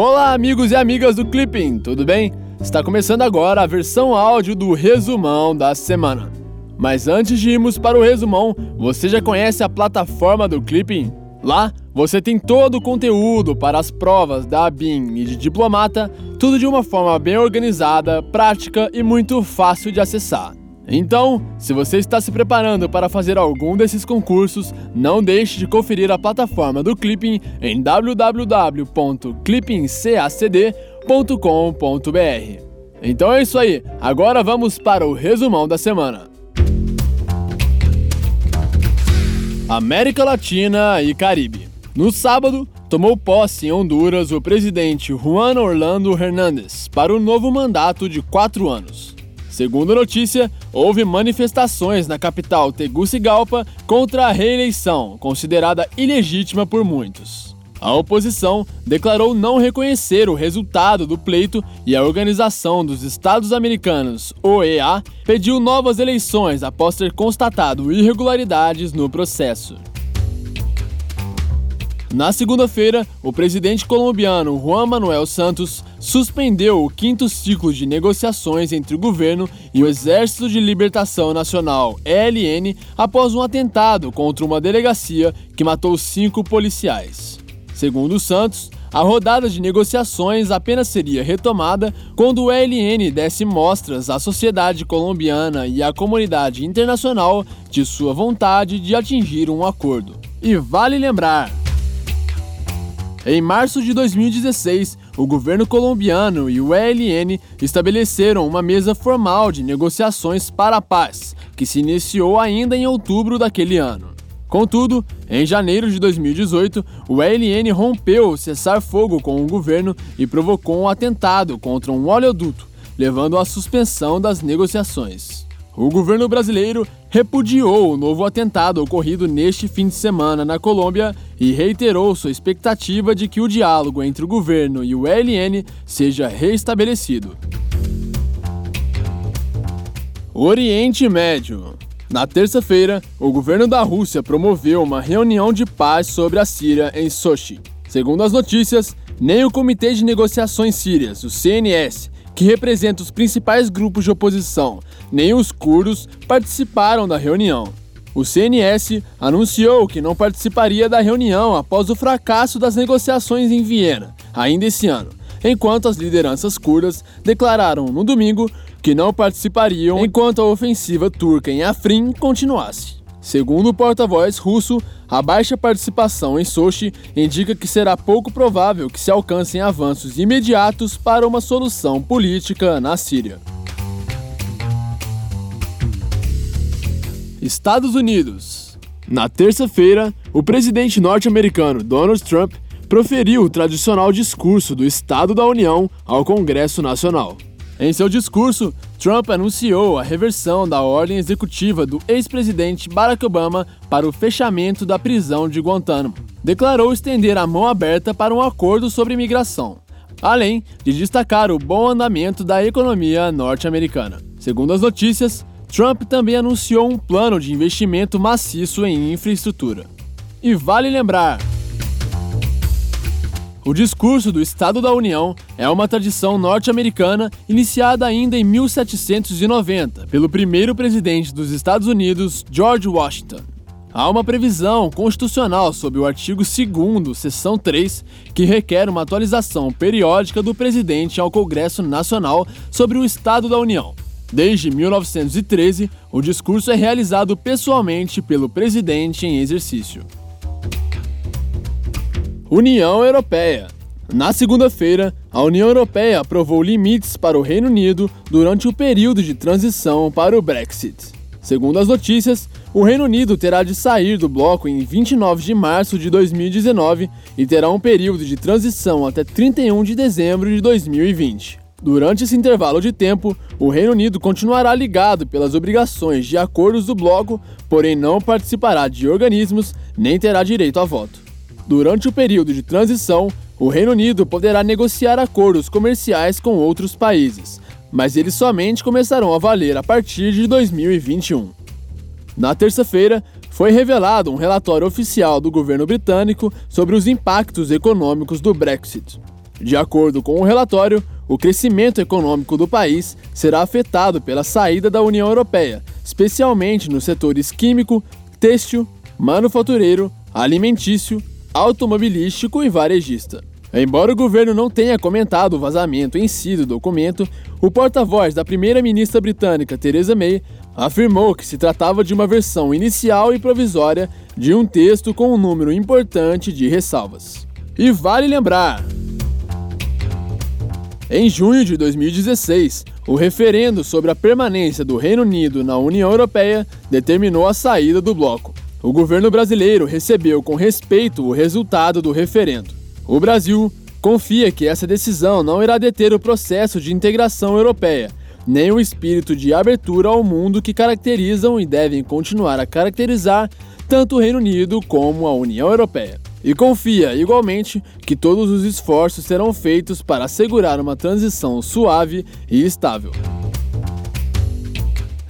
Olá, amigos e amigas do Clipping, tudo bem? Está começando agora a versão áudio do resumão da semana. Mas antes de irmos para o resumão, você já conhece a plataforma do Clipping? Lá você tem todo o conteúdo para as provas da ABIN e de diplomata, tudo de uma forma bem organizada, prática e muito fácil de acessar. Então, se você está se preparando para fazer algum desses concursos, não deixe de conferir a plataforma do Clipping em www.clippingcacd.com.br. Então é isso aí, agora vamos para o resumão da semana. América Latina e Caribe. No sábado, tomou posse em Honduras o presidente Juan Orlando Hernández para o novo mandato de quatro anos. Segundo notícia, houve manifestações na capital Tegucigalpa contra a reeleição, considerada ilegítima por muitos. A oposição declarou não reconhecer o resultado do pleito e a Organização dos Estados Americanos, OEA, pediu novas eleições após ter constatado irregularidades no processo. Na segunda-feira, o presidente colombiano Juan Manuel Santos suspendeu o quinto ciclo de negociações entre o governo e o Exército de Libertação Nacional, ELN, após um atentado contra uma delegacia que matou cinco policiais. Segundo Santos, a rodada de negociações apenas seria retomada quando o ELN desse mostras à sociedade colombiana e à comunidade internacional de sua vontade de atingir um acordo. E vale lembrar, em março de 2016, o governo colombiano e o ELN estabeleceram uma mesa formal de negociações para a paz, que se iniciou ainda em outubro daquele ano. Contudo, em janeiro de 2018, o ELN rompeu o cessar-fogo com o governo e provocou um atentado contra um oleoduto, levando à suspensão das negociações. O governo brasileiro repudiou o novo atentado ocorrido neste fim de semana na Colômbia e reiterou sua expectativa de que o diálogo entre o governo e o ELN seja reestabelecido. Oriente Médio. Na terça-feira, o governo da Rússia promoveu uma reunião de paz sobre a Síria em Sochi. Segundo as notícias, nem o Comitê de Negociações Sírias, o CNS, que representa os principais grupos de oposição, nem os curdos participaram da reunião. O CNS anunciou que não participaria da reunião após o fracasso das negociações em Viena, ainda esse ano, enquanto as lideranças curdas declararam no domingo que não participariam enquanto a ofensiva turca em Afrin continuasse. Segundo o porta-voz russo, a baixa participação em Sochi indica que será pouco provável que se alcancem avanços imediatos para uma solução política na Síria. Estados Unidos. Na terça-feira, o presidente norte-americano Donald Trump proferiu o tradicional discurso do Estado da União ao Congresso Nacional. Em seu discurso, Trump anunciou a reversão da ordem executiva do ex-presidente Barack Obama para o fechamento da prisão de Guantánamo. Declarou estender a mão aberta para um acordo sobre imigração, além de destacar o bom andamento da economia norte-americana. Segundo as notícias, Trump também anunciou um plano de investimento maciço em infraestrutura. E vale lembrar, o discurso do Estado da União é uma tradição norte-americana iniciada ainda em 1790 pelo primeiro presidente dos Estados Unidos, George Washington. Há uma previsão constitucional sob o artigo 2, seção 3, que requer uma atualização periódica do presidente ao Congresso Nacional sobre o Estado da União. Desde 1913, o discurso é realizado pessoalmente pelo presidente em exercício. União Europeia. Na segunda-feira, a União Europeia aprovou limites para o Reino Unido durante o período de transição para o Brexit. Segundo as notícias, o Reino Unido terá de sair do bloco em 29 de março de 2019 e terá um período de transição até 31 de dezembro de 2020. Durante esse intervalo de tempo, o Reino Unido continuará ligado pelas obrigações de acordos do bloco, porém não participará de organismos nem terá direito a voto. Durante o período de transição, o Reino Unido poderá negociar acordos comerciais com outros países, mas eles somente começarão a valer a partir de 2021. Na terça-feira, foi revelado um relatório oficial do governo britânico sobre os impactos econômicos do Brexit. De acordo com o relatório, o crescimento econômico do país será afetado pela saída da União Europeia, especialmente nos setores químico, têxtil, manufatureiro, alimentício, automobilístico e varejista. Embora o governo não tenha comentado o vazamento em si do documento, o porta-voz da primeira-ministra britânica Theresa May afirmou que se tratava de uma versão inicial e provisória de um texto com um número importante de ressalvas. E vale lembrar: em junho de 2016, o referendo sobre a permanência do Reino Unido na União Europeia determinou a saída do bloco. O governo brasileiro recebeu com respeito o resultado do referendo. O Brasil confia que essa decisão não irá deter o processo de integração europeia, nem o espírito de abertura ao mundo que caracterizam e devem continuar a caracterizar tanto o Reino Unido como a União Europeia. E confia, igualmente, que todos os esforços serão feitos para assegurar uma transição suave e estável.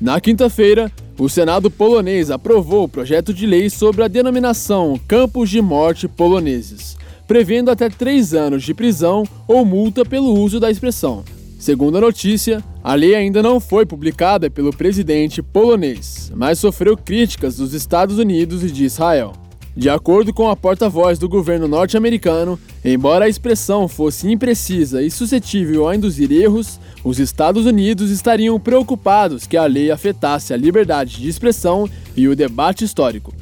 Na quinta-feira, o Senado polonês aprovou o projeto de lei sobre a denominação Campos de Morte Poloneses prevendo até três anos de prisão ou multa pelo uso da expressão. Segundo a notícia, a lei ainda não foi publicada pelo presidente polonês, mas sofreu críticas dos Estados Unidos e de Israel. De acordo com a porta-voz do governo norte-americano, embora a expressão fosse imprecisa e suscetível a induzir erros, os Estados Unidos estariam preocupados que a lei afetasse a liberdade de expressão e o debate histórico.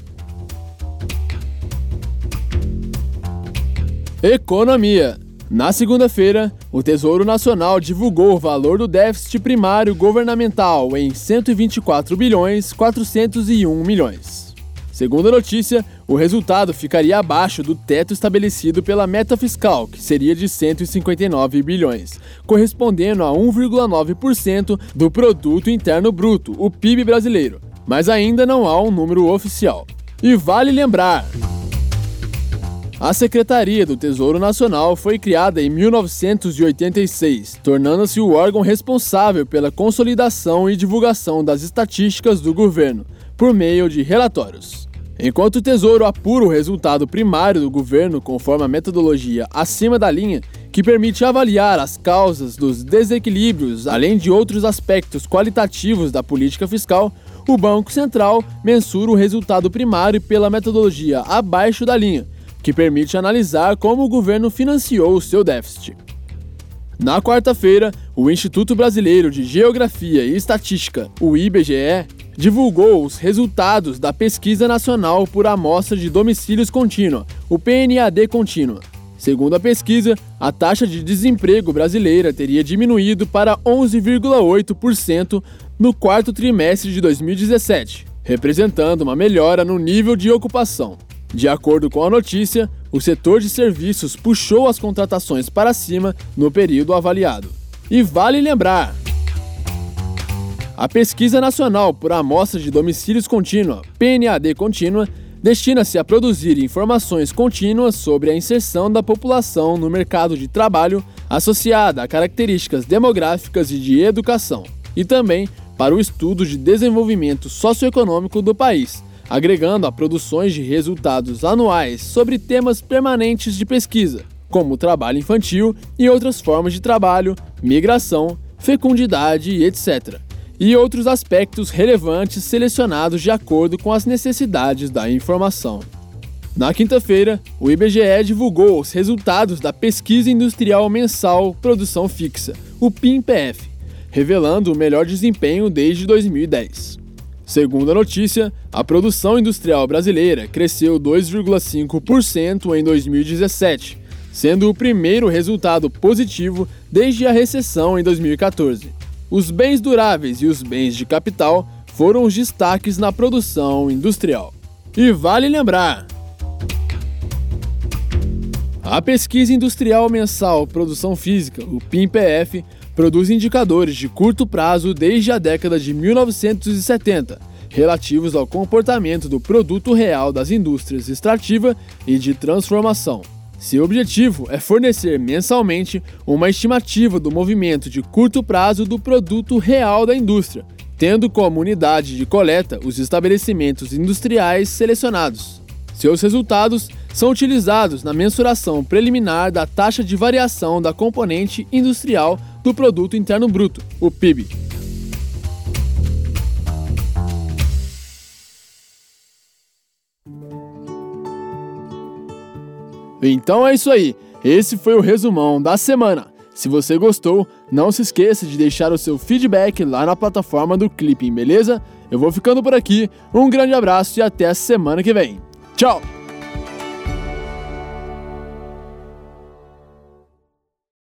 Economia. Na segunda-feira, o Tesouro Nacional divulgou o valor do déficit primário governamental em 124 bilhões 401 milhões. Segundo a notícia, o resultado ficaria abaixo do teto estabelecido pela meta fiscal, que seria de 159 bilhões, correspondendo a 1,9% do produto interno bruto, o PIB brasileiro. Mas ainda não há um número oficial. E vale lembrar, a Secretaria do Tesouro Nacional foi criada em 1986, tornando-se o órgão responsável pela consolidação e divulgação das estatísticas do governo, por meio de relatórios. Enquanto o Tesouro apura o resultado primário do governo conforme a metodologia acima da linha, que permite avaliar as causas dos desequilíbrios, além de outros aspectos qualitativos da política fiscal, o Banco Central mensura o resultado primário pela metodologia abaixo da linha, que permite analisar como o governo financiou o seu déficit. Na quarta-feira, o Instituto Brasileiro de Geografia e Estatística, o IBGE, divulgou os resultados da Pesquisa Nacional por Amostra de Domicílios Contínua, o PNAD Contínua. Segundo a pesquisa, a taxa de desemprego brasileira teria diminuído para 11,8% no quarto trimestre de 2017, representando uma melhora no nível de ocupação. De acordo com a notícia, o setor de serviços puxou as contratações para cima no período avaliado. E vale lembrar: a Pesquisa Nacional por Amostra de Domicílios Contínua, PNAD Contínua, destina-se a produzir informações contínuas sobre a inserção da população no mercado de trabalho associada a características demográficas e de educação, e também para o estudo de desenvolvimento socioeconômico do país agregando a produções de resultados anuais sobre temas permanentes de pesquisa, como trabalho infantil e outras formas de trabalho, migração, fecundidade etc. E outros aspectos relevantes selecionados de acordo com as necessidades da informação. Na quinta-feira, o IBGE divulgou os resultados da Pesquisa Industrial Mensal Produção Fixa, o PIMPF, revelando o melhor desempenho desde 2010. Segundo a notícia, a produção industrial brasileira cresceu 2,5% em 2017, sendo o primeiro resultado positivo desde a recessão em 2014. Os bens duráveis e os bens de capital foram os destaques na produção industrial. E vale lembrar: a pesquisa industrial mensal Produção Física, o PIMPF, produz indicadores de curto prazo desde a década de 1970, relativos ao comportamento do produto real das indústrias extrativa e de transformação. Seu objetivo é fornecer mensalmente uma estimativa do movimento de curto prazo do produto real da indústria, tendo como unidade de coleta os estabelecimentos industriais selecionados. Seus resultados são utilizados na mensuração preliminar da taxa de variação da componente industrial do Produto Interno Bruto, o PIB. Então é isso aí. Esse foi o resumão da semana. Se você gostou, não se esqueça de deixar o seu feedback lá na plataforma do Clipping, beleza? Eu vou ficando por aqui. Um grande abraço e até a semana que vem. Tchau!